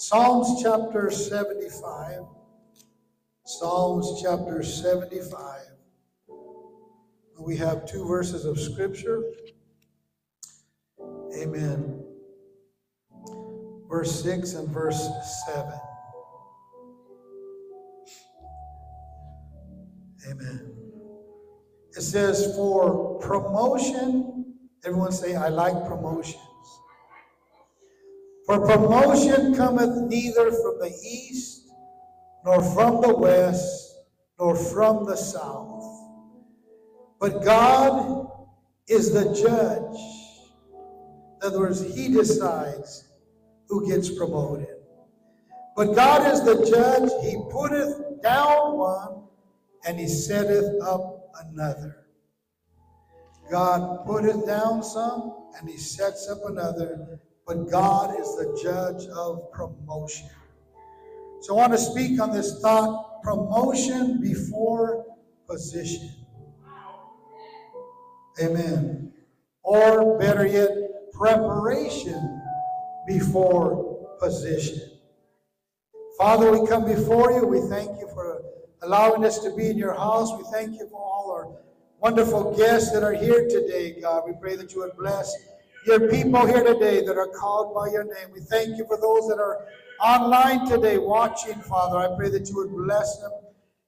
Psalms chapter 75. Psalms chapter 75. We have two verses of scripture. Amen. Verse 6 and verse 7. Amen. It says, For promotion, everyone say, I like promotions. For promotion cometh neither from the east, nor from the west, nor from the south. But God is the judge. In other words, He decides who gets promoted. But God is the judge. He putteth down one and he setteth up another. God putteth down some and he sets up another, but God is the judge of promotion. So I want to speak on this thought promotion before position. Amen. Or better yet, preparation before position. Father, we come before you. We thank you for allowing us to be in your house. We thank you for all our wonderful guests that are here today, God. We pray that you would bless your people here today that are called by your name. We thank you for those that are online today watching, Father. I pray that you would bless them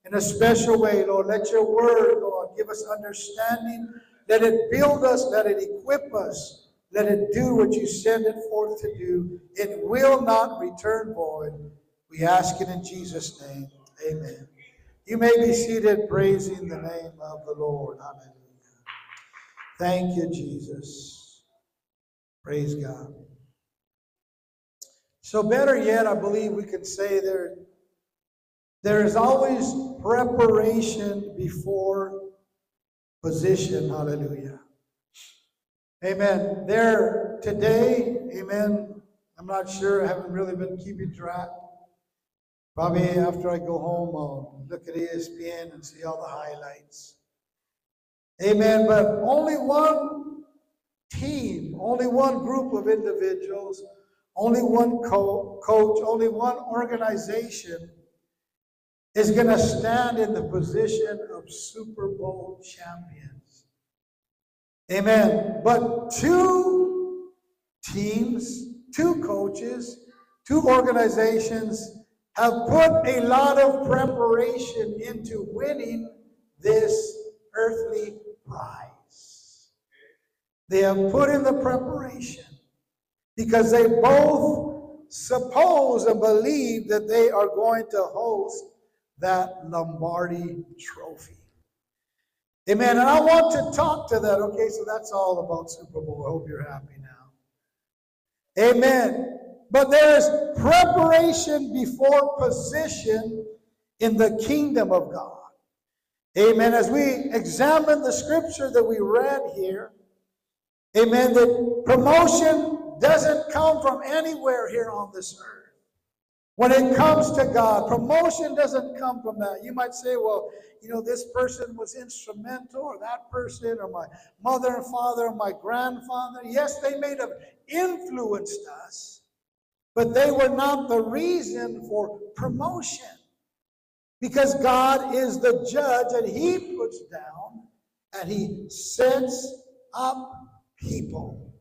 in a special way, Lord. Let your word, Lord, give us understanding. Let it build us. Let it equip us. Let it do what you send it forth to do. It will not return void. We ask it in Jesus' name. Amen. You may be seated praising the name of the Lord. Hallelujah. Thank you, Jesus. Praise God. So, better yet, I believe we could say there, there is always preparation before position. Hallelujah. Amen. There today, amen. I'm not sure, I haven't really been keeping track. Probably after I go home, I'll look at ESPN and see all the highlights. Amen. But only one team, only one group of individuals, only one co- coach, only one organization is going to stand in the position of Super Bowl champions. Amen. But two teams, two coaches, two organizations have put a lot of preparation into winning this earthly prize. They have put in the preparation because they both suppose and believe that they are going to host that Lombardi trophy. Amen. And I want to talk to that. Okay, so that's all about Super Bowl. I hope you're happy now. Amen. But there is preparation before position in the kingdom of God. Amen. As we examine the scripture that we read here, amen, that promotion doesn't come from anywhere here on this earth. When it comes to God, promotion doesn't come from that. You might say, well, you know, this person was instrumental, or that person, or my mother and father, or my grandfather. Yes, they may have influenced us, but they were not the reason for promotion. Because God is the judge, and He puts down and He sets up people.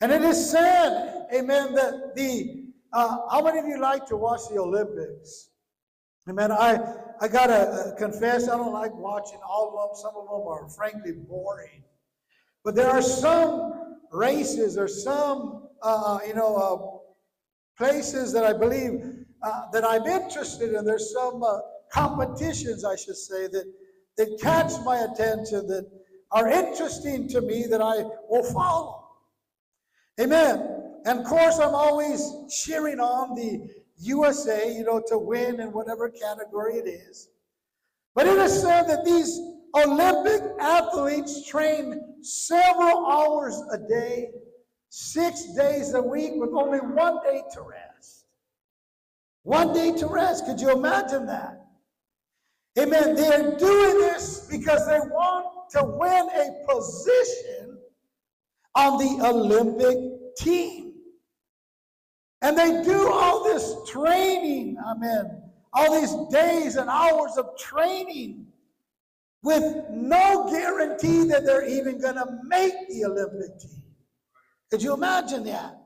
And it is said, amen, that the uh, how many of you like to watch the Olympics? Amen. I, I got to uh, confess, I don't like watching all of them. Some of them are frankly boring. But there are some races or some, uh, you know, uh, places that I believe uh, that I'm interested in. There's some uh, competitions, I should say, that, that catch my attention, that are interesting to me, that I will follow. Amen. And of course, I'm always cheering on the USA, you know, to win in whatever category it is. But it is said that these Olympic athletes train several hours a day, six days a week, with only one day to rest. One day to rest. Could you imagine that? Amen. They're doing this because they want to win a position on the Olympic team. And they do all this training, amen, all these days and hours of training with no guarantee that they're even going to make the Olympic team. Could you imagine that?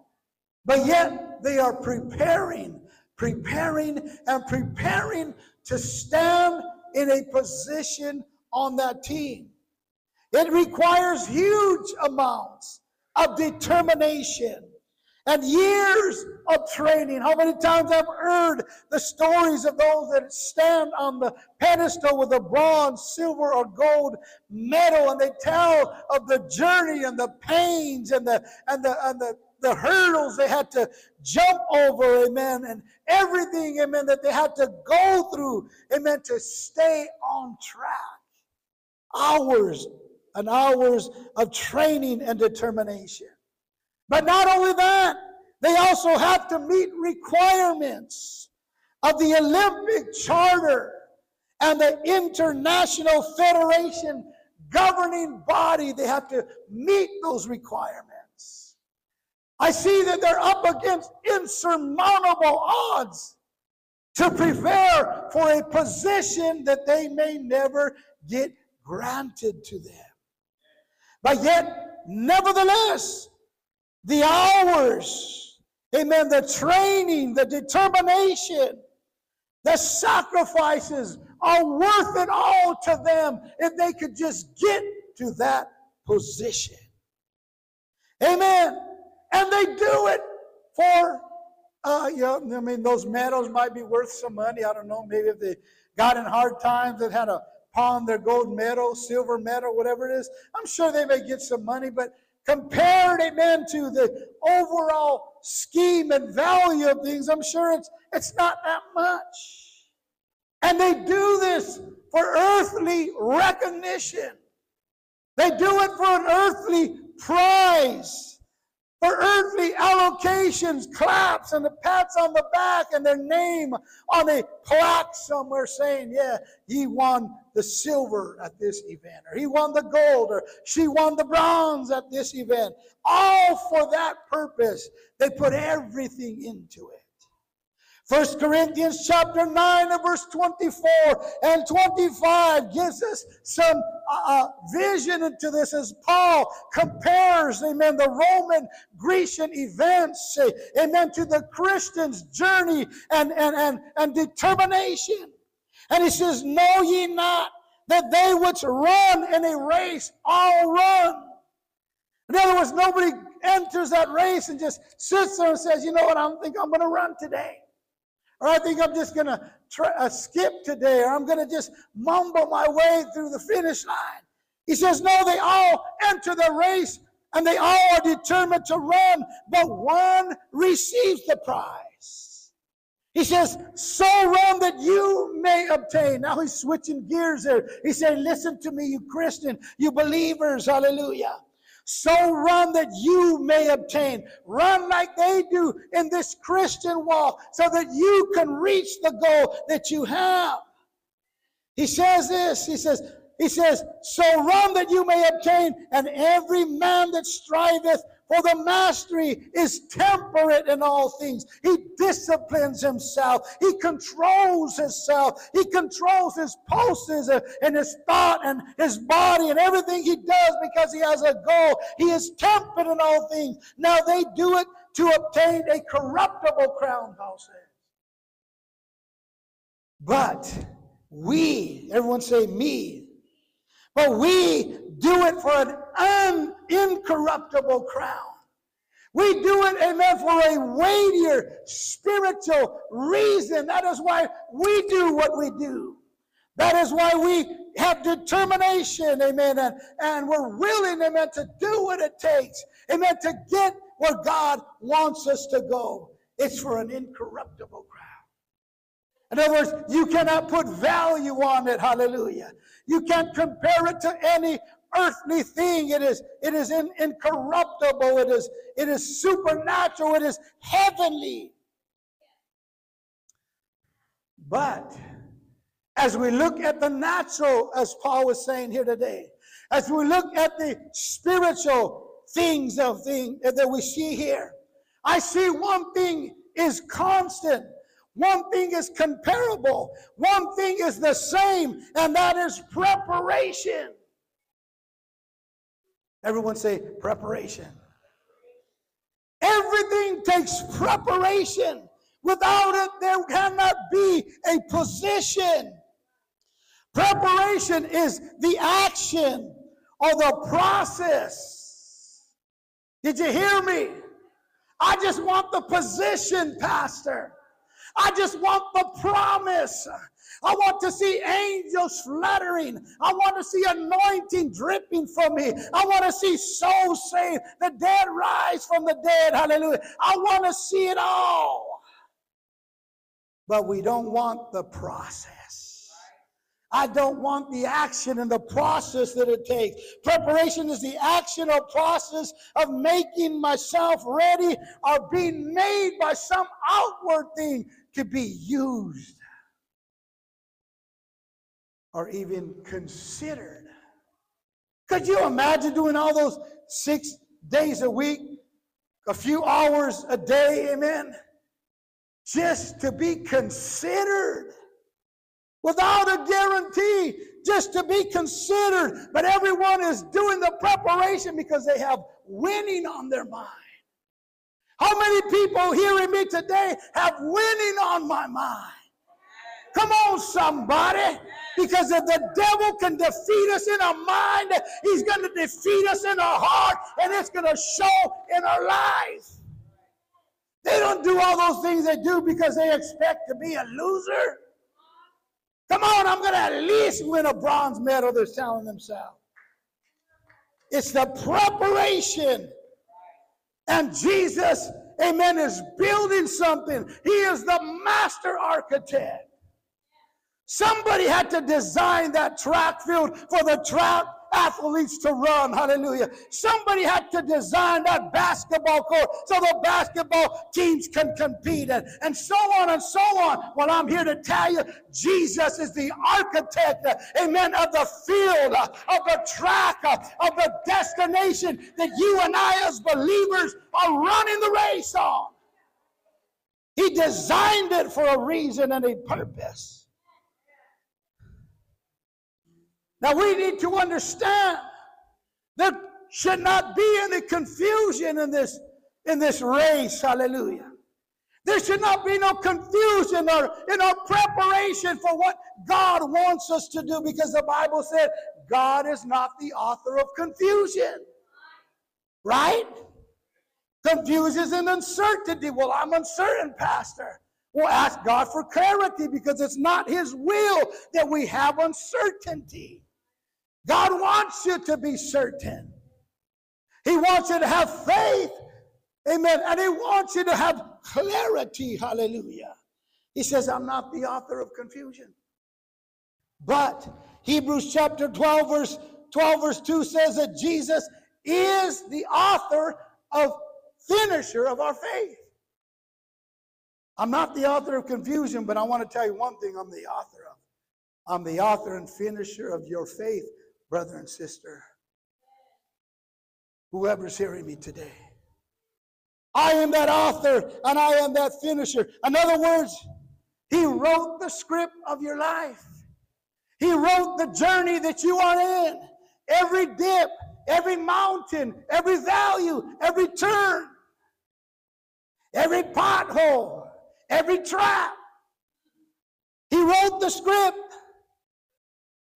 But yet they are preparing, preparing, and preparing to stand in a position on that team. It requires huge amounts of determination and years of training. How many times I've heard the stories of those that stand on the pedestal with a bronze, silver, or gold medal, and they tell of the journey and the pains and the and the and the the hurdles they had to jump over, amen, and everything, amen, that they had to go through, amen, to stay on track. Hours and hours of training and determination. But not only that, they also have to meet requirements of the Olympic Charter and the International Federation governing body. They have to meet those requirements. I see that they're up against insurmountable odds to prepare for a position that they may never get granted to them. But yet, nevertheless, the hours, amen, the training, the determination, the sacrifices are worth it all to them if they could just get to that position. Amen. And they do it for, uh, you know, I mean, those medals might be worth some money. I don't know. Maybe if they got in hard times and had a pawn their gold medal, silver medal, whatever it is, I'm sure they may get some money, but compared, amen, to the overall scheme and value of things, I'm sure it's, it's not that much. And they do this for earthly recognition. They do it for an earthly prize for earthly allocations, claps and the pats on the back and their name on a plaque somewhere saying, yeah, he won the silver at this event, or he won the gold, or she won the bronze at this event. All for that purpose. They put everything into it. First Corinthians chapter 9 and verse 24 and 25 gives us some uh, uh, vision into this as Paul compares, amen, the Roman Grecian events, amen, to the Christian's journey and, and, and, and determination. And he says, Know ye not that they which run in a race all run? In other words, nobody enters that race and just sits there and says, You know what, I don't think I'm going to run today. Or I think I'm just going to uh, skip today, or I'm going to just mumble my way through the finish line. He says, No, they all enter the race and they all are determined to run, but one receives the prize. He says, So run that you may obtain. Now he's switching gears there. He saying, Listen to me, you Christian, you believers, hallelujah. So run that you may obtain. Run like they do in this Christian walk so that you can reach the goal that you have. He says this, he says, he says, so run that you may obtain, and every man that striveth for the mastery is temperate in all things. He disciplines himself. He controls himself. He controls his pulses and his thought and his body and everything he does because he has a goal. He is temperate in all things. Now they do it to obtain a corruptible crown, Paul says. But we, everyone say me, but we do it for an incorruptible crown. We do it, amen, for a weightier spiritual reason. That is why we do what we do. That is why we have determination, amen, and, and we're willing, amen, to do what it takes, amen, to get where God wants us to go. It's for an incorruptible crown. In other words, you cannot put value on it, hallelujah. You can't compare it to any earthly thing. It is, it is in, incorruptible. It is, it is supernatural. It is heavenly. But as we look at the natural, as Paul was saying here today, as we look at the spiritual things of thing uh, that we see here, I see one thing is constant. One thing is comparable. One thing is the same, and that is preparation. Everyone say preparation. Everything takes preparation. Without it, there cannot be a position. Preparation is the action or the process. Did you hear me? I just want the position, Pastor. I just want the promise. I want to see angels fluttering. I want to see anointing dripping from me. I want to see souls saved, the dead rise from the dead. Hallelujah. I want to see it all. But we don't want the process. I don't want the action and the process that it takes. Preparation is the action or process of making myself ready or being made by some outward thing to be used or even considered. Could you imagine doing all those six days a week, a few hours a day, amen? Just to be considered without a guarantee, just to be considered. But everyone is doing the preparation because they have winning on their mind. How many people hearing me today have winning on my mind? Come on, somebody. Because if the devil can defeat us in our mind, he's going to defeat us in our heart, and it's going to show in our lives. They don't do all those things they do because they expect to be a loser. Come on, I'm going to at least win a bronze medal, they're telling themselves. It's the preparation. And Jesus, amen, is building something. He is the master architect. Somebody had to design that track field for the track athletes to run. Hallelujah. Somebody had to design that basketball court so the basketball teams can compete and, and so on and so on. Well, I'm here to tell you, Jesus is the architect, amen, of the field, of the track, of the destination that you and I as believers are running the race on. He designed it for a reason and a purpose. Now we need to understand there should not be any confusion in this in this race. Hallelujah. There should not be no confusion or in our preparation for what God wants us to do because the Bible said God is not the author of confusion. Right? Confusion and uncertainty. Well, I'm uncertain, Pastor. Well, ask God for clarity because it's not His will that we have uncertainty. God wants you to be certain. He wants you to have faith. Amen. And He wants you to have clarity. Hallelujah. He says, I'm not the author of confusion. But Hebrews chapter 12, verse 12, verse 2 says that Jesus is the author of finisher of our faith. I'm not the author of confusion, but I want to tell you one thing I'm the author of. I'm the author and finisher of your faith brother and sister, whoever's hearing me today. I am that author and I am that finisher. In other words, He wrote the script of your life. He wrote the journey that you are in. Every dip, every mountain, every value, every turn, every pothole, every trap. He wrote the script.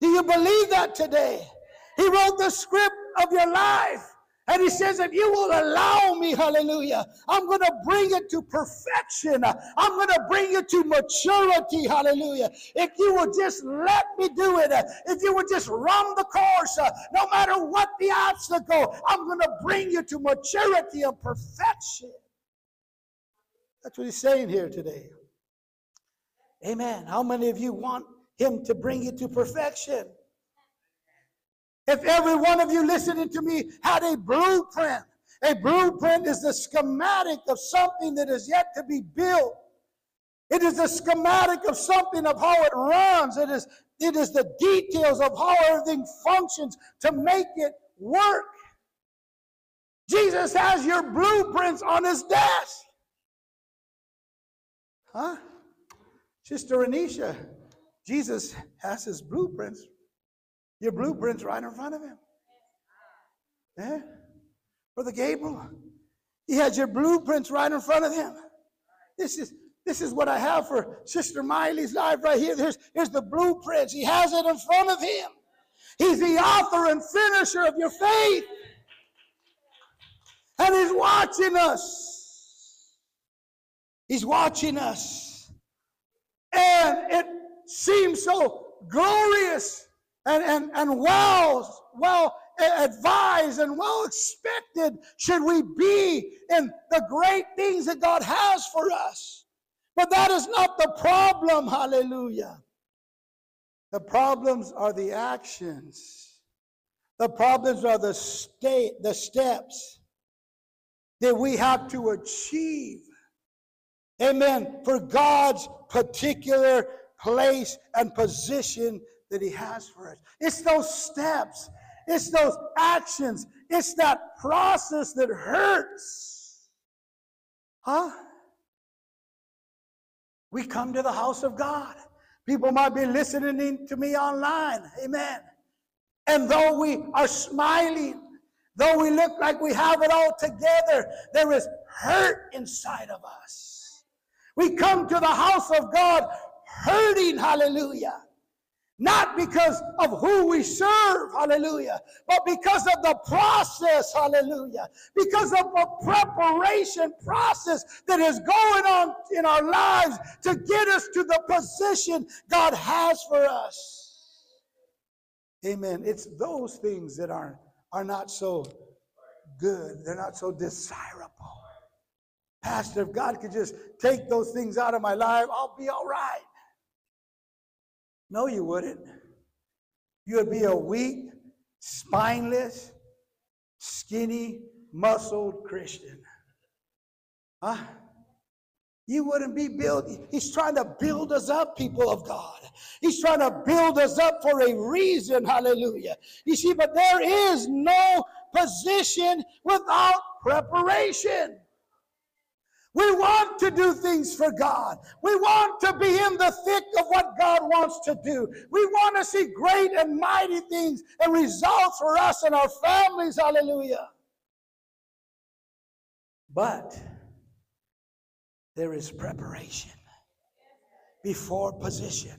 Do you believe that today? He wrote the script of your life. And he says, if you will allow me, hallelujah, I'm going to bring it to perfection. I'm going to bring it to maturity, hallelujah. If you will just let me do it, if you will just run the course, no matter what the obstacle, I'm going to bring you to maturity and perfection. That's what he's saying here today. Amen. How many of you want him to bring you to perfection. If every one of you listening to me had a blueprint, a blueprint is the schematic of something that is yet to be built. It is the schematic of something of how it runs. It is, it is the details of how everything functions to make it work. Jesus has your blueprints on his desk. Huh? Sister Anisha, Jesus has his blueprints. Your blueprints right in front of him. Yeah? Brother Gabriel, he has your blueprints right in front of him. This is this is what I have for Sister Miley's life right here. Here's, here's the blueprints. He has it in front of him. He's the author and finisher of your faith. And he's watching us. He's watching us. And it seems so glorious and, and, and well, well advised and well expected should we be in the great things that God has for us. But that is not the problem. Hallelujah. The problems are the actions. The problems are the state, the steps that we have to achieve. Amen. For God's particular place and position that He has for us. It's those steps, it's those actions, it's that process that hurts. Huh? We come to the house of God. People might be listening to me online. Amen. And though we are smiling, though we look like we have it all together, there is hurt inside of us. We come to the house of God hurting, hallelujah. Not because of who we serve, hallelujah, but because of the process, hallelujah. Because of the preparation process that is going on in our lives to get us to the position God has for us. Amen. It's those things that are, are not so good, they're not so desirable. Pastor, if God could just take those things out of my life, I'll be all right. No, you wouldn't. You would be a weak, spineless, skinny, muscled Christian. Huh? You wouldn't be built. He's trying to build us up, people of God. He's trying to build us up for a reason. Hallelujah. You see, but there is no position without preparation. We want to do things for God. We want to be in the thick of what God wants to do. We want to see great and mighty things and results for us and our families. Hallelujah. But there is preparation before position.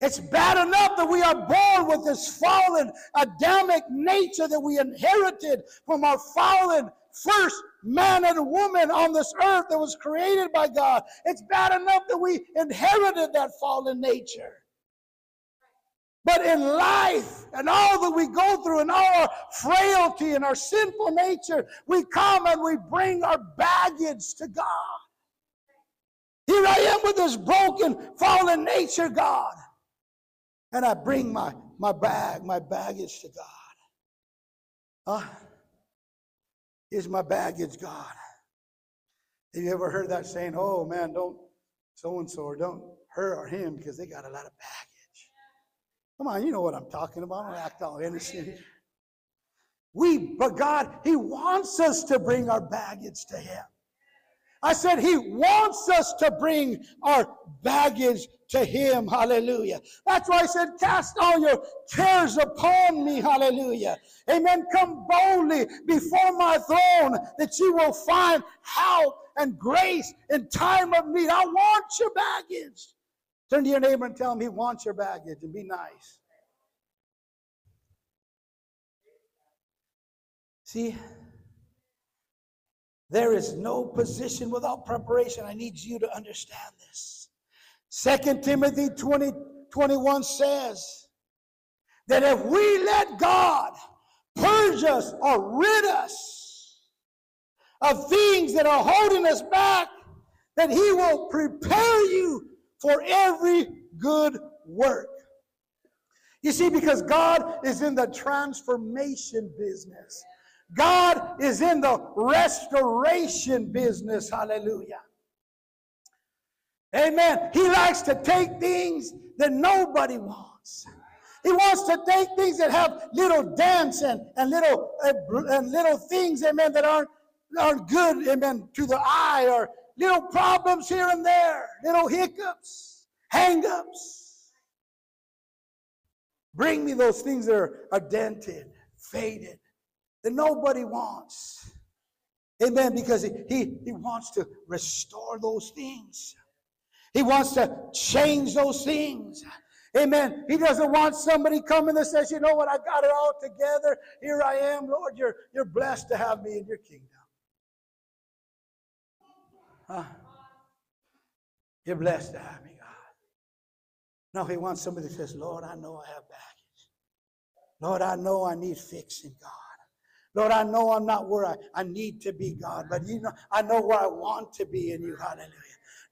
It's bad enough that we are born with this fallen Adamic nature that we inherited from our fallen first man and woman on this earth that was created by God. It's bad enough that we inherited that fallen nature. But in life and all that we go through and all our frailty and our sinful nature, we come and we bring our baggage to God. Here I am with this broken, fallen nature, God. And I bring my, my bag, my baggage to God. Huh? Is my baggage, God. Have you ever heard that saying, oh man, don't so and so or don't her or him because they got a lot of baggage? Come on, you know what I'm talking about. I don't act all innocent. We, but God, He wants us to bring our baggage to Him. I said, He wants us to bring our baggage to Him. Hallelujah. That's why I said, Cast all your cares upon me. Hallelujah. Amen. Come boldly before my throne that you will find help and grace in time of need. I want your baggage. Turn to your neighbor and tell him he wants your baggage and be nice. See, there is no position without preparation. I need you to understand this. Second Timothy 20, 21 says that if we let God purge us or rid us of things that are holding us back, that He will prepare you for every good work. You see, because God is in the transformation business. God is in the restoration business. Hallelujah. Amen. He likes to take things that nobody wants. He wants to take things that have little and, and little uh, and little things, amen, that aren't aren't good, amen, to the eye or little problems here and there, little hiccups, hang-ups. Bring me those things that are, are dented, faded, that nobody wants. Amen. Because he, he, he wants to restore those things. He wants to change those things. Amen. He doesn't want somebody coming that says, you know what, I got it all together. Here I am, Lord. You're, you're blessed to have me in your kingdom. Huh? You're blessed to have me, God. No, he wants somebody that says, Lord, I know I have baggage. Lord, I know I need fixing, God. Lord, I know I'm not where I, I need to be, God, but you know, I know where I want to be in you. Hallelujah.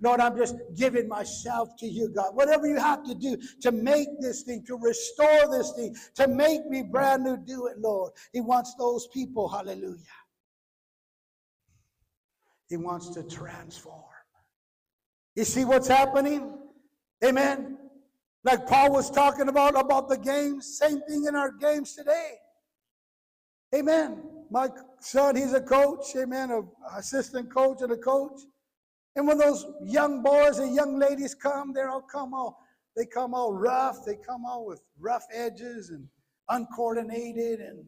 Lord, I'm just giving myself to you, God. Whatever you have to do to make this thing, to restore this thing, to make me brand new, do it, Lord. He wants those people, hallelujah. He wants to transform. You see what's happening? Amen. Like Paul was talking about about the games, same thing in our games today. Amen. My son, he's a coach, amen, an assistant coach and a coach. And when those young boys and young ladies come, they all come all they come all rough. They come all with rough edges and uncoordinated and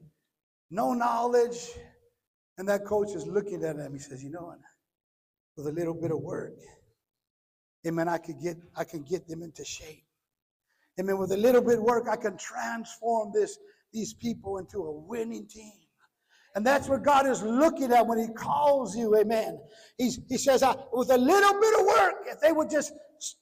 no knowledge. And that coach is looking at them. He says, "You know what? With a little bit of work, amen, I could get I can get them into shape. Amen. With a little bit of work, I can transform this these people into a winning team." And that's what God is looking at when He calls you, amen. He's, he says, with a little bit of work, if they would just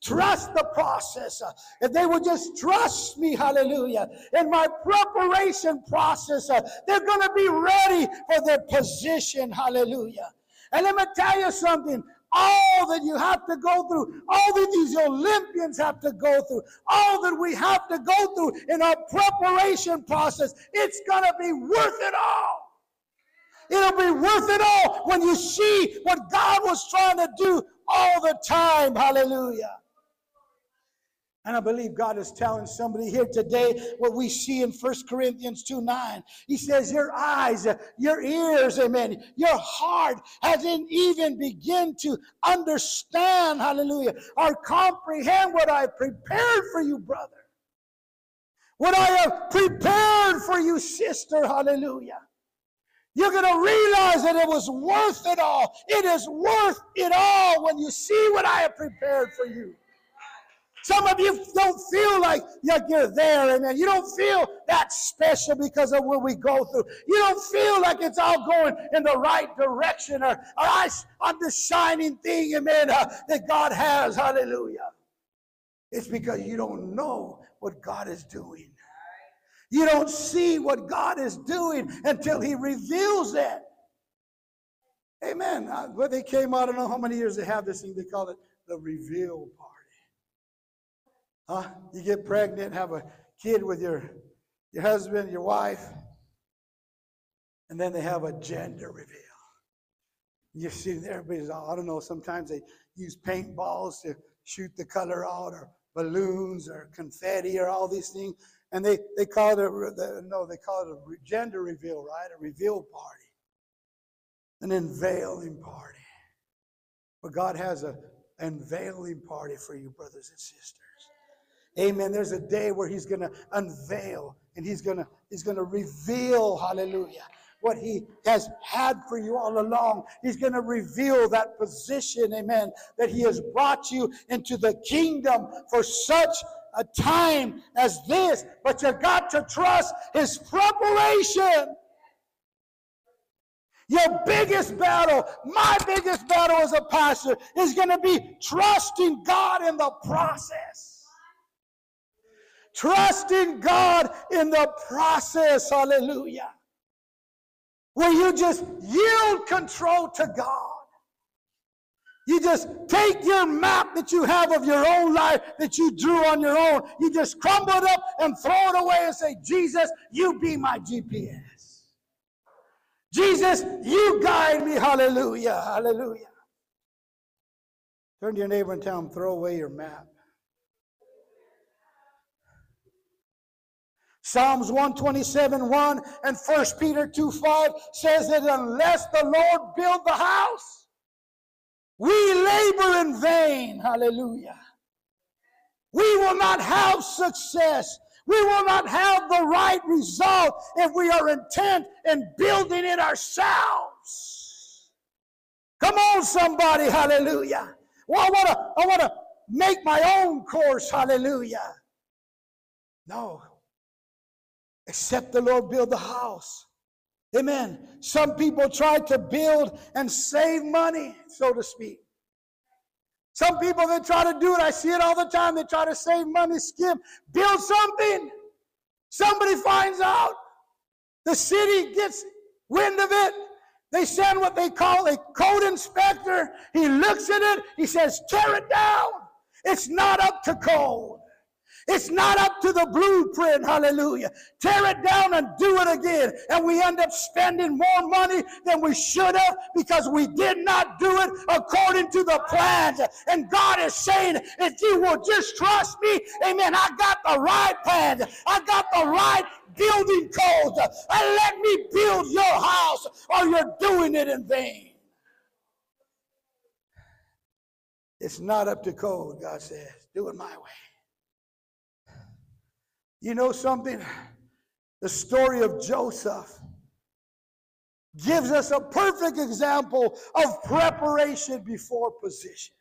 trust the process, uh, if they would just trust me, hallelujah, in my preparation process, uh, they're going to be ready for their position, hallelujah. And let me tell you something all that you have to go through, all that these Olympians have to go through, all that we have to go through in our preparation process, it's going to be worth it all. It'll be worth it all when you see what God was trying to do all the time. Hallelujah. And I believe God is telling somebody here today what we see in 1 Corinthians 2 9. He says, Your eyes, your ears, amen, your heart hasn't even begin to understand, hallelujah, or comprehend what I prepared for you, brother. What I have prepared for you, sister, hallelujah. You're going to realize that it was worth it all. It is worth it all when you see what I have prepared for you. Some of you don't feel like you're there, amen. You don't feel that special because of what we go through. You don't feel like it's all going in the right direction or, or I, am the shining thing, amen, uh, that God has. Hallelujah. It's because you don't know what God is doing. You don't see what God is doing until He reveals it. Amen. Uh, When they came I don't know how many years they have this thing. They call it the reveal party. Huh? You get pregnant, have a kid with your, your husband, your wife, and then they have a gender reveal. You see, everybody's all, I don't know, sometimes they use paintballs to shoot the color out, or balloons, or confetti, or all these things. And they, they call it a, no, they call it a gender reveal, right? A reveal party. An unveiling party. But God has a unveiling party for you, brothers and sisters. Amen. There's a day where He's gonna unveil and He's gonna He's gonna reveal, hallelujah, what He has had for you all along. He's gonna reveal that position, amen, that He has brought you into the kingdom for such a time as this, but you got to trust His preparation. Your biggest battle, my biggest battle as a pastor, is going to be trusting God in the process. Trusting God in the process. Hallelujah. Where you just yield control to God. You just take your map that you have of your own life that you drew on your own. You just crumble it up and throw it away and say, Jesus, you be my GPS. Jesus, you guide me. Hallelujah. Hallelujah. Turn to your neighbor and tell him, throw away your map. Psalms 127 1 and 1 Peter 2 5 says that unless the Lord build the house, we labor in vain. Hallelujah. We will not have success. We will not have the right result if we are intent in building it ourselves. Come on, somebody, hallelujah. Well, I want to I want to make my own course, hallelujah. No. Except the Lord build the house. Amen. Some people try to build and save money, so to speak. Some people they try to do it. I see it all the time. They try to save money, skip, build something. Somebody finds out. The city gets wind of it. They send what they call a code inspector. He looks at it. He says, tear it down. It's not up to code. It's not up to the blueprint, hallelujah. Tear it down and do it again. And we end up spending more money than we should have because we did not do it according to the plans. And God is saying, if you will just trust me, amen, I got the right plans. I got the right building codes. And let me build your house or you're doing it in vain. It's not up to code, God says. Do it my way. You know something? The story of Joseph gives us a perfect example of preparation before position.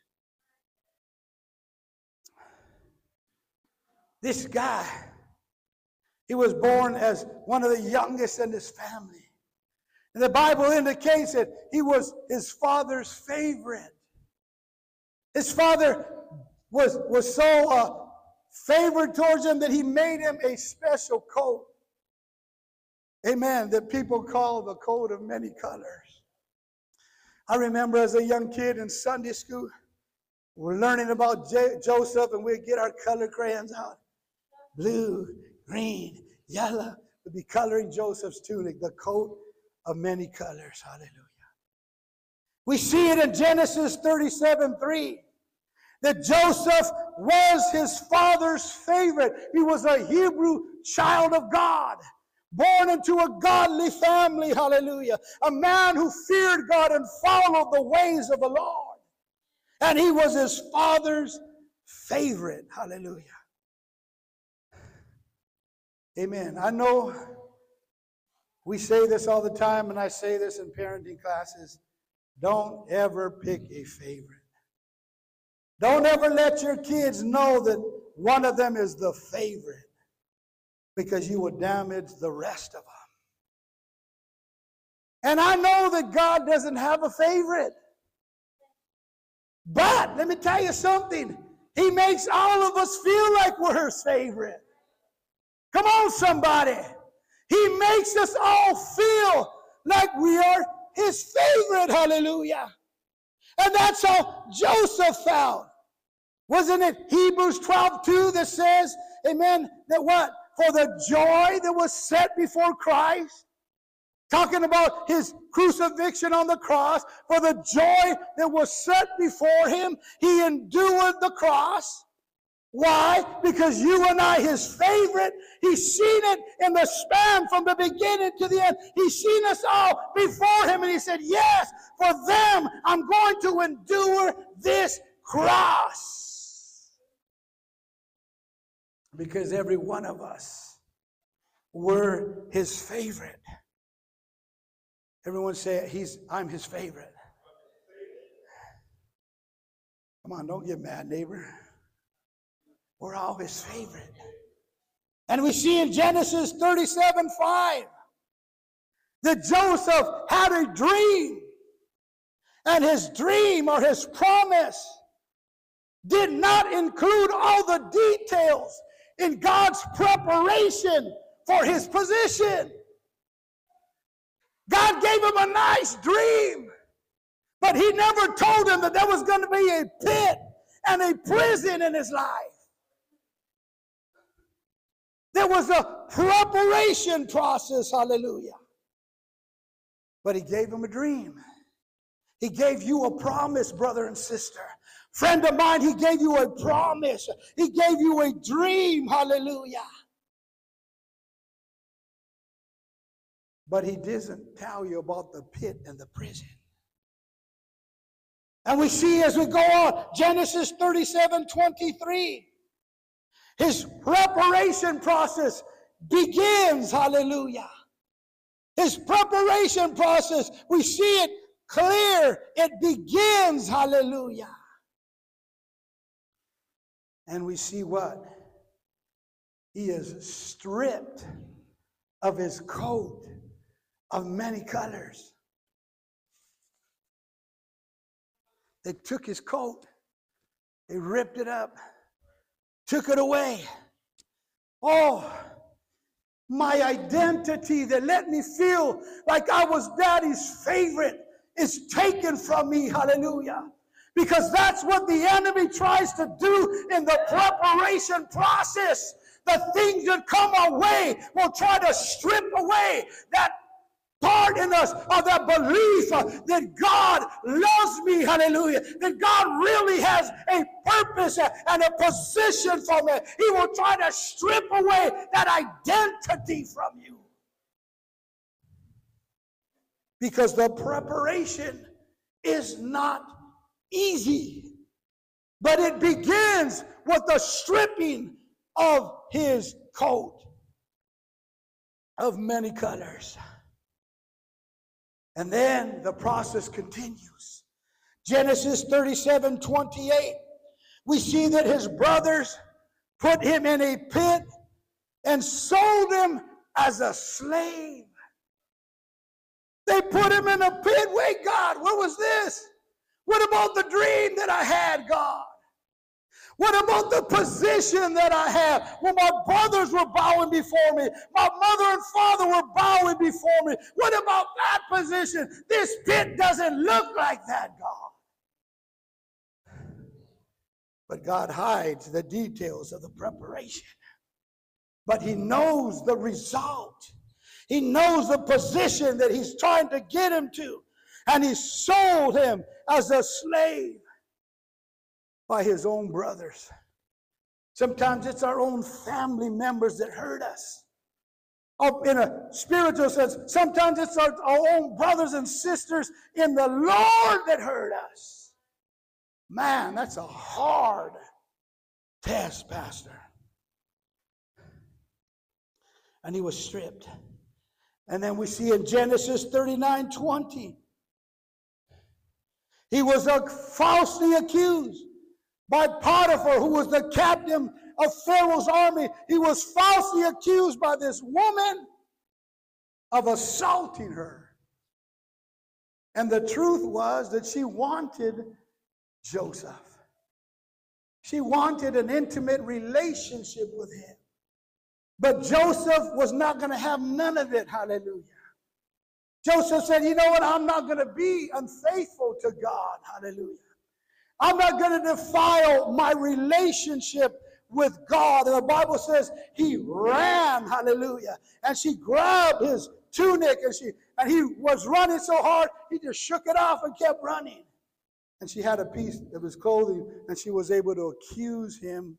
This guy, he was born as one of the youngest in his family. And the Bible indicates that he was his father's favorite. His father was, was so uh, favored towards him that he made him a special coat. Amen. That people call the coat of many colors. I remember as a young kid in Sunday school, we're learning about J- Joseph and we'd get our color crayons out. Blue, green, yellow. We'd be coloring Joseph's tunic, the coat of many colors. Hallelujah. We see it in Genesis 37 3 that Joseph was his father's favorite. He was a Hebrew child of God, born into a godly family, hallelujah. A man who feared God and followed the ways of the Lord. And he was his father's favorite, hallelujah. Amen. I know we say this all the time, and I say this in parenting classes. Don't ever pick a favorite. Don't ever let your kids know that one of them is the favorite because you will damage the rest of them. And I know that God doesn't have a favorite. But let me tell you something. He makes all of us feel like we're his favorite. Come on, somebody. He makes us all feel like we are his favorite. Hallelujah. And that's how Joseph found. Wasn't it Hebrews 12 2 that says, Amen, that what? For the joy that was set before Christ, talking about his crucifixion on the cross, for the joy that was set before him, he endured the cross. Why? Because you and I, his favorite, he's seen it in the span from the beginning to the end. He's seen us all before him, and he said, Yes, for them, I'm going to endure this cross. Because every one of us were his favorite. Everyone say, He's I'm his favorite. Come on, don't get mad, neighbor. We're all his favorite. And we see in Genesis 37 5 that Joseph had a dream. And his dream or his promise did not include all the details in God's preparation for his position. God gave him a nice dream, but he never told him that there was going to be a pit and a prison in his life. There was a preparation process, hallelujah. But he gave him a dream. He gave you a promise, brother and sister. Friend of mine, he gave you a promise. He gave you a dream, hallelujah. But he doesn't tell you about the pit and the prison. And we see as we go on, Genesis 37 23, his preparation process begins. Hallelujah. His preparation process, we see it clear. It begins. Hallelujah. And we see what? He is stripped of his coat of many colors. They took his coat, they ripped it up, took it away. Oh, my identity that let me feel like I was daddy's favorite is taken from me. Hallelujah. Because that's what the enemy tries to do in the preparation process. The things that come our way will try to strip away that part in us of that belief that God loves me, hallelujah, that God really has a purpose and a position for me. He will try to strip away that identity from you. Because the preparation is not easy, but it begins with the stripping of his coat of many colors. And then the process continues. Genesis 37 28. We see that his brothers put him in a pit and sold him as a slave. They put him in a pit. Wait, God, what was this? What about the dream that I had, God? What about the position that I have when my brothers were bowing before me? My mother and father were bowing before me. What about that position? This pit doesn't look like that, God. But God hides the details of the preparation. But He knows the result. He knows the position that He's trying to get him to. And He sold him as a slave by his own brothers. Sometimes it's our own family members that hurt us. Up in a spiritual sense, sometimes it's our, our own brothers and sisters in the Lord that hurt us. Man, that's a hard test, Pastor. And he was stripped. And then we see in Genesis 39 20, he was falsely accused by Potiphar, who was the captain of Pharaoh's army. He was falsely accused by this woman of assaulting her. And the truth was that she wanted Joseph. She wanted an intimate relationship with him. But Joseph was not going to have none of it. Hallelujah. Joseph said, You know what? I'm not going to be unfaithful to God. Hallelujah. I'm not going to defile my relationship with God. And the Bible says he ran, hallelujah. And she grabbed his tunic and she and he was running so hard, he just shook it off and kept running. And she had a piece of his clothing, and she was able to accuse him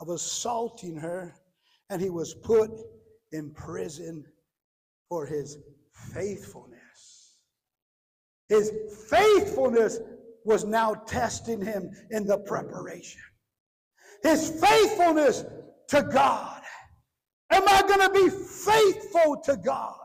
of assaulting her, and he was put in prison for his faithfulness. His faithfulness was now testing him in the preparation. His faithfulness to God. Am I going to be faithful to God?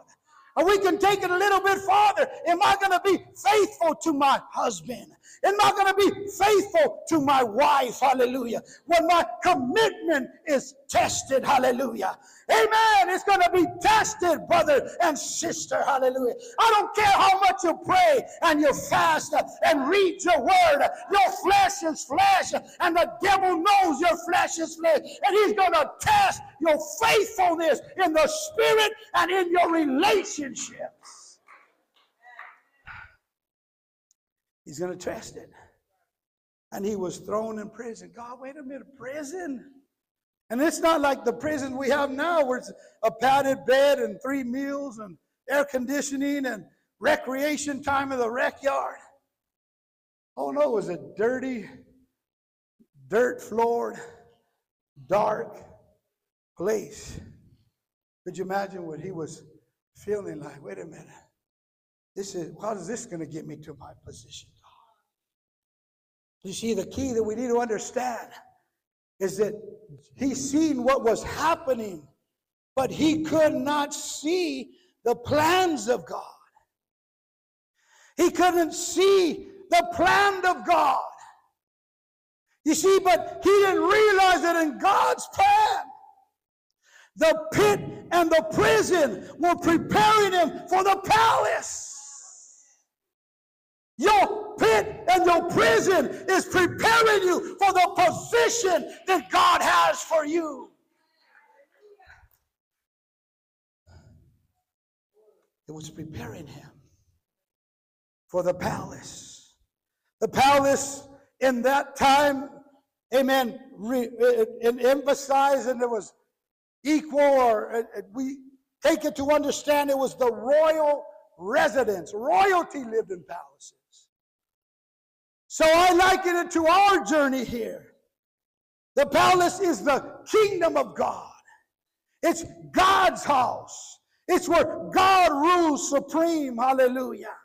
And we can take it a little bit farther. Am I going to be faithful to my husband? Am I going to be faithful to my wife? Hallelujah. When my commitment is tested. Hallelujah. Amen. It's going to be tested, brother and sister. Hallelujah. I don't care how much you pray and you fast and read your word. Your flesh is flesh, and the devil knows your flesh is flesh. And he's going to test your faithfulness in the spirit and in your relationships. He's going to test it. And he was thrown in prison. God, wait a minute, prison? And it's not like the prison we have now where it's a padded bed and three meals and air conditioning and recreation time in the rec yard. Oh no, it was a dirty, dirt floored, dark place. Could you imagine what he was feeling like? Wait a minute. This is how is this going to get me to my position? You see, the key that we need to understand is that he seen what was happening, but he could not see the plans of God. He couldn't see the plan of God. You see, but he didn't realize that in God's plan, the pit and the prison were preparing him for the palace. Your pit and your prison is preparing you for the position that God has for you. It was preparing him for the palace. The palace in that time, amen, re, it, emphasized and it was equal, or it, it, we take it to understand it was the royal residence. Royalty lived in palaces. So I liken it to our journey here. The palace is the kingdom of God. It's God's house. It's where God rules supreme. Hallelujah.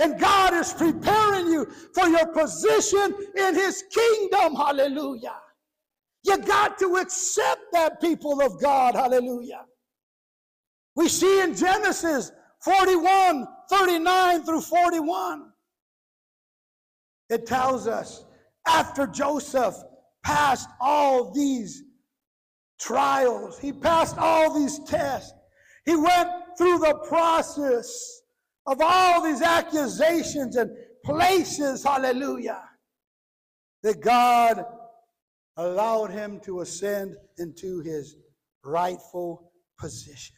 And God is preparing you for your position in His kingdom. Hallelujah. You got to accept that, people of God. Hallelujah. We see in Genesis 41 39 through 41. It tells us after Joseph passed all these trials, he passed all these tests, he went through the process of all these accusations and places, hallelujah, that God allowed him to ascend into his rightful position,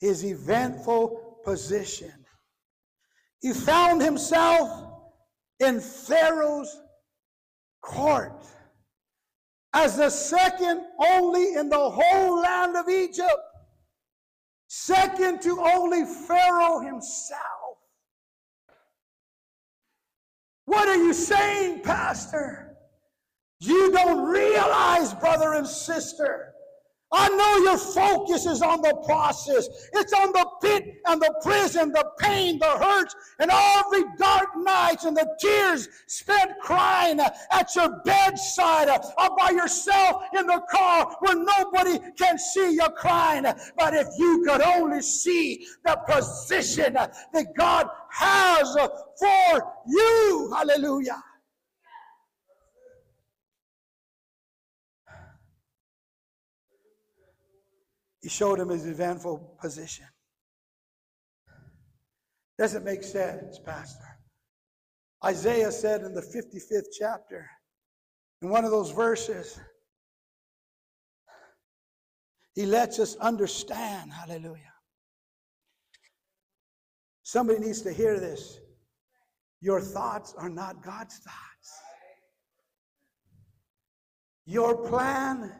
his eventful position. He found himself in Pharaoh's court as the second only in the whole land of Egypt, second to only Pharaoh himself. What are you saying, Pastor? You don't realize, brother and sister, I know your focus is on the process. It's on the pit and the prison, the pain, the hurts, and all the dark nights and the tears spent crying at your bedside uh, or by yourself in the car where nobody can see you crying. But if you could only see the position that God has for you, hallelujah. He showed him his eventful position. Doesn't make sense, Pastor. Isaiah said in the 55th chapter, in one of those verses, he lets us understand, hallelujah. Somebody needs to hear this. Your thoughts are not God's thoughts. Your plan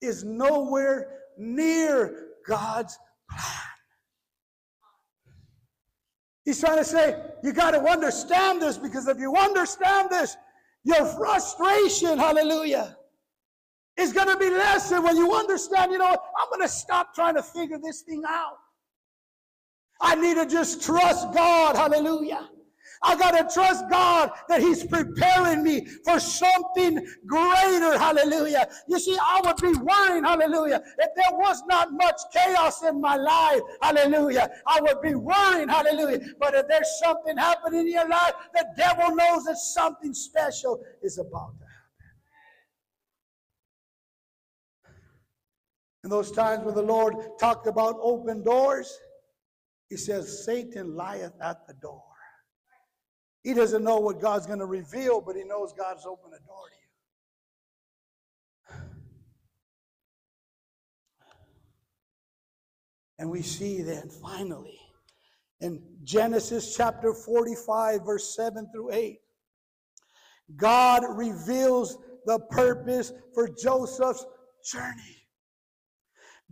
is nowhere near God's plan. He's trying to say, you got to understand this because if you understand this, your frustration, hallelujah, is going to be lessened when you understand, you know, I'm going to stop trying to figure this thing out. I need to just trust God, hallelujah. I got to trust God that He's preparing me for something greater. Hallelujah. You see, I would be worrying, hallelujah, if there was not much chaos in my life. Hallelujah. I would be worrying, hallelujah. But if there's something happening in your life, the devil knows that something special is about to happen. In those times when the Lord talked about open doors, He says, Satan lieth at the door. He doesn't know what God's going to reveal, but he knows God's opened a door to you. And we see then finally in Genesis chapter 45, verse 7 through 8, God reveals the purpose for Joseph's journey.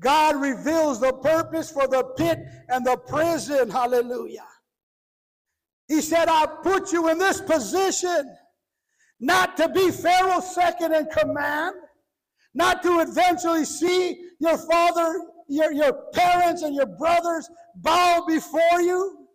God reveals the purpose for the pit and the prison. Hallelujah. He said, I put you in this position not to be Pharaoh's second in command, not to eventually see your father, your, your parents, and your brothers bow before you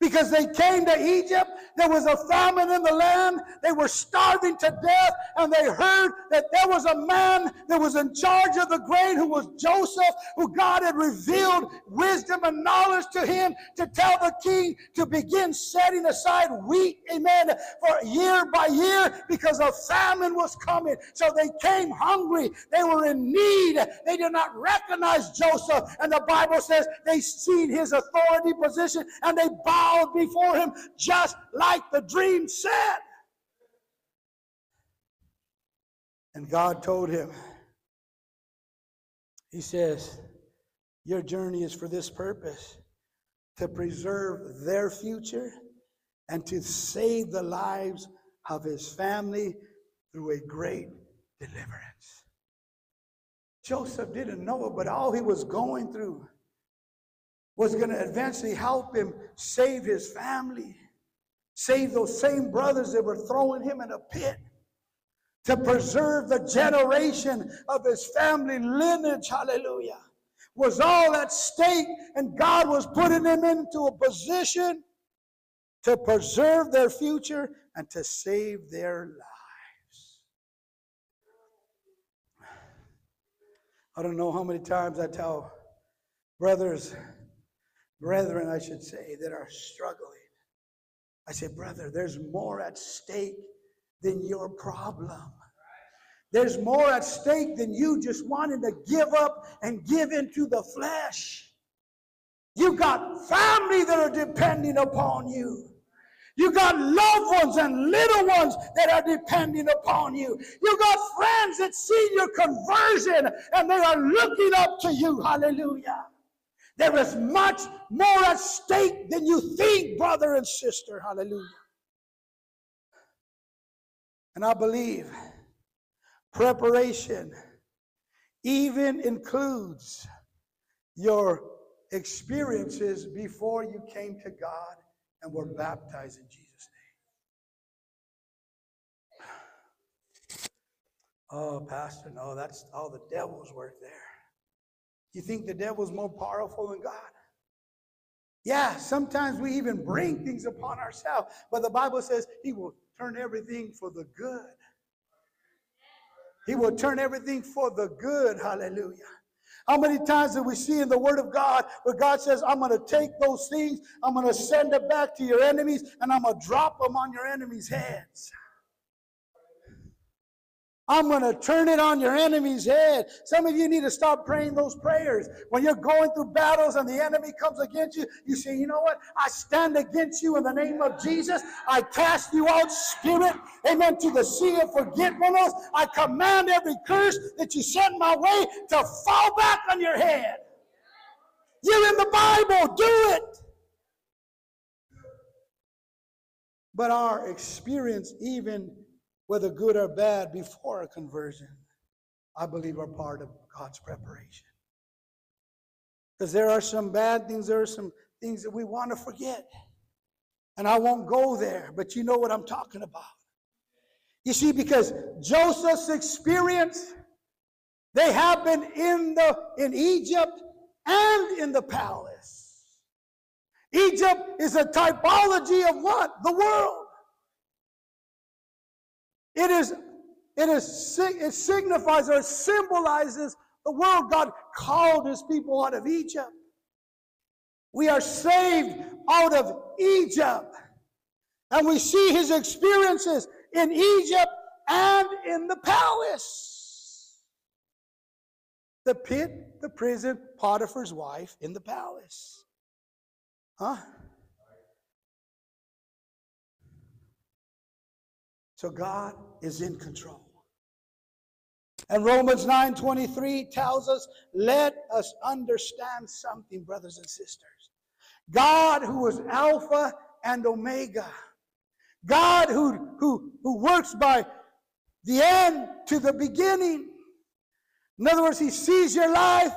because they came to Egypt. There was a famine in the land. They were starving to death, and they heard that there was a man that was in charge of the grain who was Joseph, who God had revealed wisdom and knowledge to him to tell the king to begin setting aside wheat, amen, for year by year because a famine was coming. So they came hungry. They were in need. They did not recognize Joseph. And the Bible says they seen his authority position and they bowed before him just like the dream said. And God told him, He says, Your journey is for this purpose to preserve their future and to save the lives of his family through a great deliverance. Joseph didn't know it, but all he was going through was going to eventually help him save his family, save those same brothers that were throwing him in a pit, to preserve the generation of his family lineage. Hallelujah. Was all at stake, and God was putting them into a position to preserve their future and to save their lives. I don't know how many times I tell brothers, brethren, I should say, that are struggling. I say, brother, there's more at stake than your problem. There's more at stake than you just wanting to give up and give into the flesh. You got family that are depending upon you. You got loved ones and little ones that are depending upon you. You got friends that see your conversion and they are looking up to you. Hallelujah. There is much more at stake than you think, brother and sister. Hallelujah. And I believe preparation even includes your experiences before you came to God and were baptized in Jesus' name. Oh, Pastor, no, that's all the devil's work there. You think the devil's more powerful than God? Yeah, sometimes we even bring things upon ourselves, but the Bible says he will turn everything for the good. He will turn everything for the good. Hallelujah. How many times do we see in the Word of God where God says, I'm going to take those things, I'm going to send it back to your enemies, and I'm going to drop them on your enemies' heads? I'm going to turn it on your enemy's head. Some of you need to stop praying those prayers. When you're going through battles and the enemy comes against you, you say, You know what? I stand against you in the name of Jesus. I cast you out, spirit, amen, to the sea of forgetfulness. I command every curse that you send my way to fall back on your head. You're in the Bible, do it. But our experience, even whether good or bad, before a conversion, I believe are part of God's preparation. Because there are some bad things, there are some things that we want to forget. And I won't go there, but you know what I'm talking about. You see, because Joseph's experience, they happened in the in Egypt and in the palace. Egypt is a typology of what? The world. It is, it is, it signifies or symbolizes the world God called his people out of Egypt. We are saved out of Egypt. And we see his experiences in Egypt and in the palace. The pit, the prison, Potiphar's wife in the palace. Huh? So God is in control. And Romans 9:23 tells us, let us understand something, brothers and sisters. God who is Alpha and Omega. God who, who, who works by the end to the beginning. In other words, he sees your life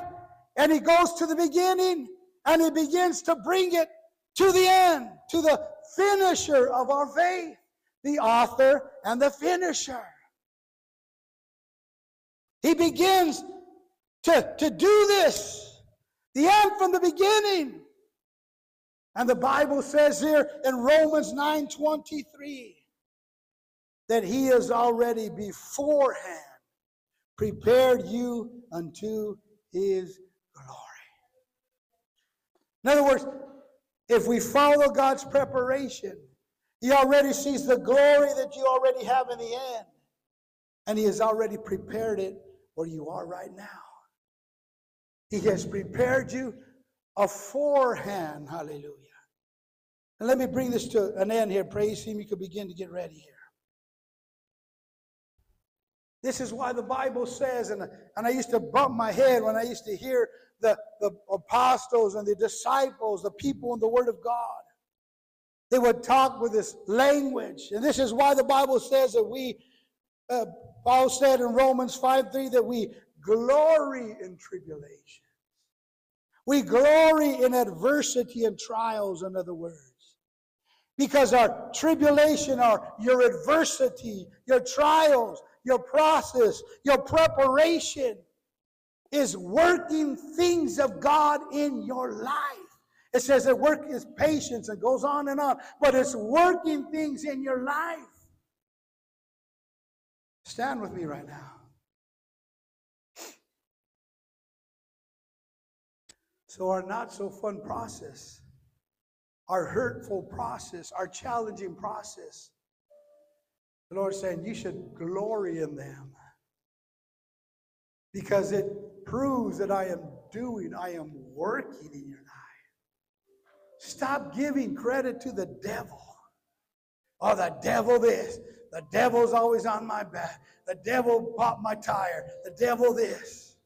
and he goes to the beginning and he begins to bring it to the end, to the finisher of our faith the author and the finisher. He begins to, to do this, the end from the beginning. And the Bible says here in Romans 9:23 that he has already beforehand prepared you unto his glory. In other words, if we follow God's preparation, he already sees the glory that you already have in the end. And he has already prepared it where you are right now. He has prepared you aforehand. Hallelujah. And let me bring this to an end here. Praise Him. You can begin to get ready here. This is why the Bible says, and, and I used to bump my head when I used to hear the, the apostles and the disciples, the people in the Word of God. They would talk with this language. And this is why the Bible says that we, uh, Paul said in Romans 5 3, that we glory in tribulation. We glory in adversity and trials, in other words. Because our tribulation, our your adversity, your trials, your process, your preparation is working things of God in your life. It says that work is patience and goes on and on, but it's working things in your life. Stand with me right now. So, our not so fun process, our hurtful process, our challenging process, the Lord saying, You should glory in them because it proves that I am doing, I am working in your. Stop giving credit to the devil. Oh, the devil this. The devil's always on my back. The devil popped my tire. The devil this.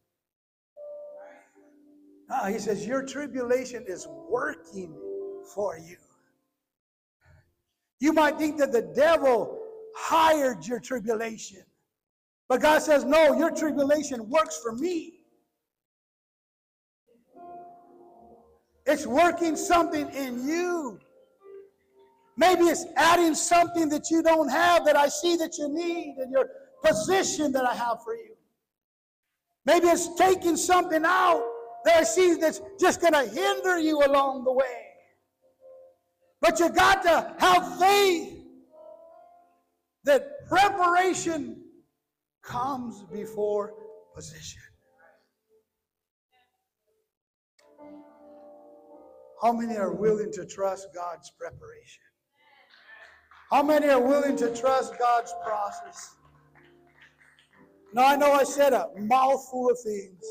Uh, he says, Your tribulation is working for you. You might think that the devil hired your tribulation. But God says, no, your tribulation works for me. It's working something in you. Maybe it's adding something that you don't have that I see that you need in your position that I have for you. Maybe it's taking something out that I see that's just going to hinder you along the way. But you got to have faith that preparation comes before position. How many are willing to trust God's preparation? How many are willing to trust God's process? Now, I know I said a mouthful of things.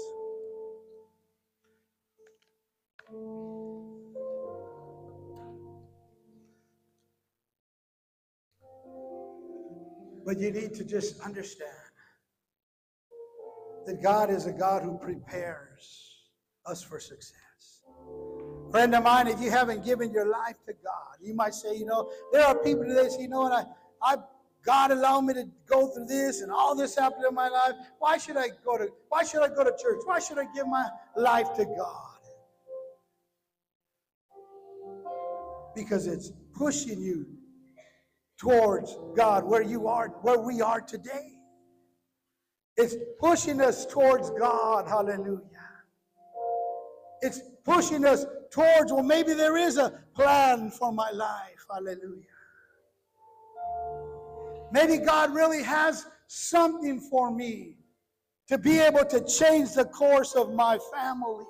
But you need to just understand that God is a God who prepares us for success. Friend of mine, if you haven't given your life to God, you might say, you know, there are people today you know what, I, I God allowed me to go through this and all this happened in my life. Why should I go to why should I go to church? Why should I give my life to God? Because it's pushing you towards God where you are, where we are today. It's pushing us towards God. Hallelujah. It's pushing us towards, well, maybe there is a plan for my life. Hallelujah. Maybe God really has something for me to be able to change the course of my family,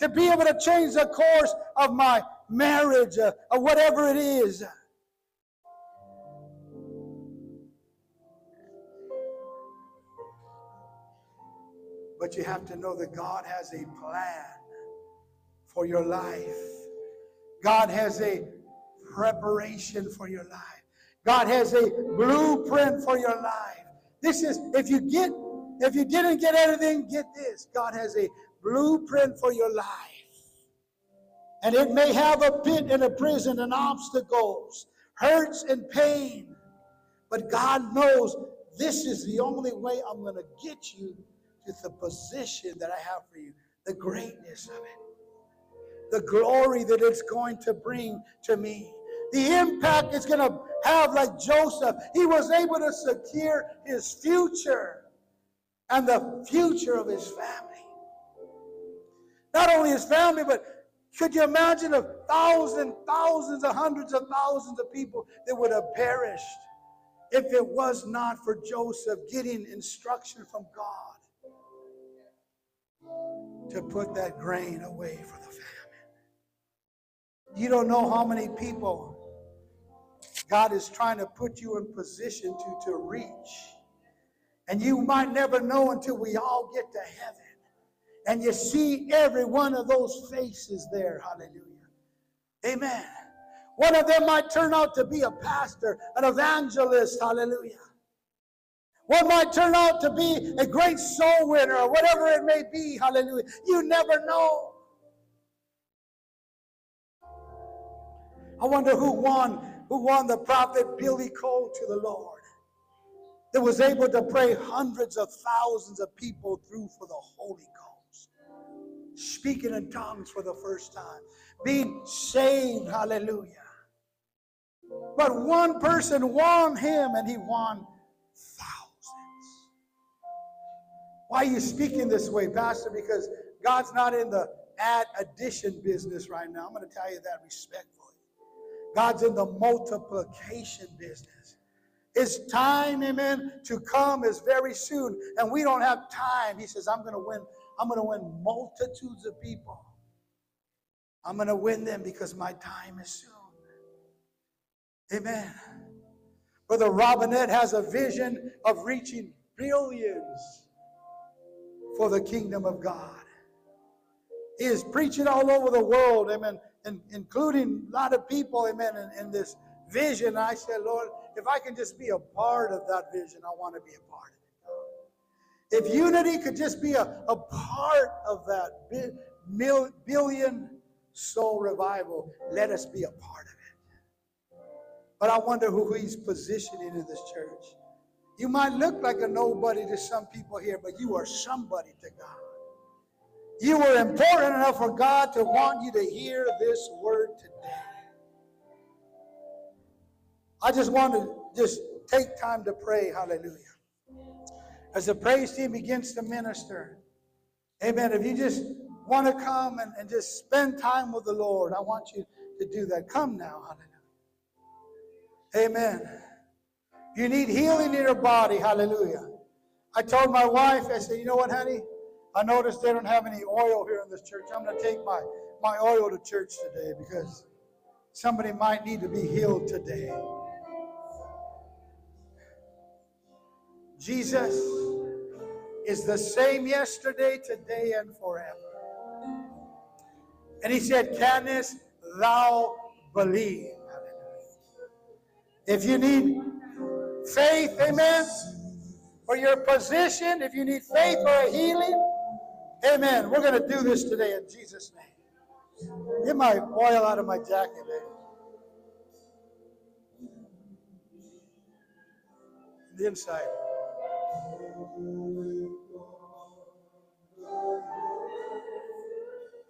to be able to change the course of my marriage, uh, or whatever it is. But you have to know that God has a plan for your life. God has a preparation for your life. God has a blueprint for your life. This is, if you get, if you didn't get anything, get this. God has a blueprint for your life. And it may have a pit and a prison and obstacles, hurts and pain. But God knows this is the only way I'm going to get you to the position that I have for you, the greatness of it, the glory that it's going to bring to me, the impact it's going to have, like Joseph. He was able to secure his future and the future of his family. Not only his family, but Could you imagine a thousand, thousands, and hundreds of thousands of people that would have perished if it was not for Joseph getting instruction from God to put that grain away for the? You don't know how many people God is trying to put you in position to, to reach. And you might never know until we all get to heaven. And you see every one of those faces there. Hallelujah. Amen. One of them might turn out to be a pastor, an evangelist. Hallelujah. One might turn out to be a great soul winner or whatever it may be. Hallelujah. You never know. I wonder who won, who won the prophet Billy Cole to the Lord. That was able to pray hundreds of thousands of people through for the Holy Ghost. Speaking in tongues for the first time. Being saved, hallelujah. But one person won him and he won thousands. Why are you speaking this way, Pastor? Because God's not in the add addition business right now. I'm going to tell you that respectfully. God's in the multiplication business. His time, amen, to come is very soon. And we don't have time. He says, I'm to win, I'm to win multitudes of people. I'm to win them because my time is soon. Amen. Brother Robinette has a vision of reaching billions for the kingdom of God. He is preaching all over the world, amen, and including a lot of people, amen, in, in this vision. I said, Lord, if I can just be a part of that vision, I want to be a part of it. If unity could just be a, a part of that bi- billion soul revival, let us be a part of it. But I wonder who he's positioning in this church. You might look like a nobody to some people here, but you are somebody to God. You were important enough for God to want you to hear this word today. I just want to just take time to pray. Hallelujah. As the praise team begins to minister. Amen. If you just want to come and, and just spend time with the Lord, I want you to do that. Come now. Hallelujah. Amen. You need healing in your body. Hallelujah. I told my wife, I said, you know what, honey? I noticed they don't have any oil here in this church. I'm going to take my, my oil to church today because somebody might need to be healed today. Jesus is the same yesterday, today, and forever. And he said, Canst thou believe? If you need faith, amen, for your position, if you need faith for a healing, Amen. We're going to do this today in Jesus' name. Get my oil out of my jacket, man. The inside.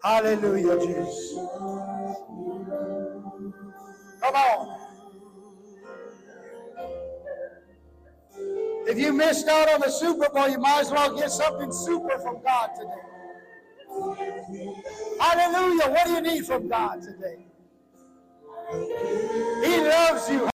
Hallelujah, Jesus. Come on. If you missed out on the Super Bowl, you might as well get something super from God today. Hallelujah. What do you need from God today? He loves you.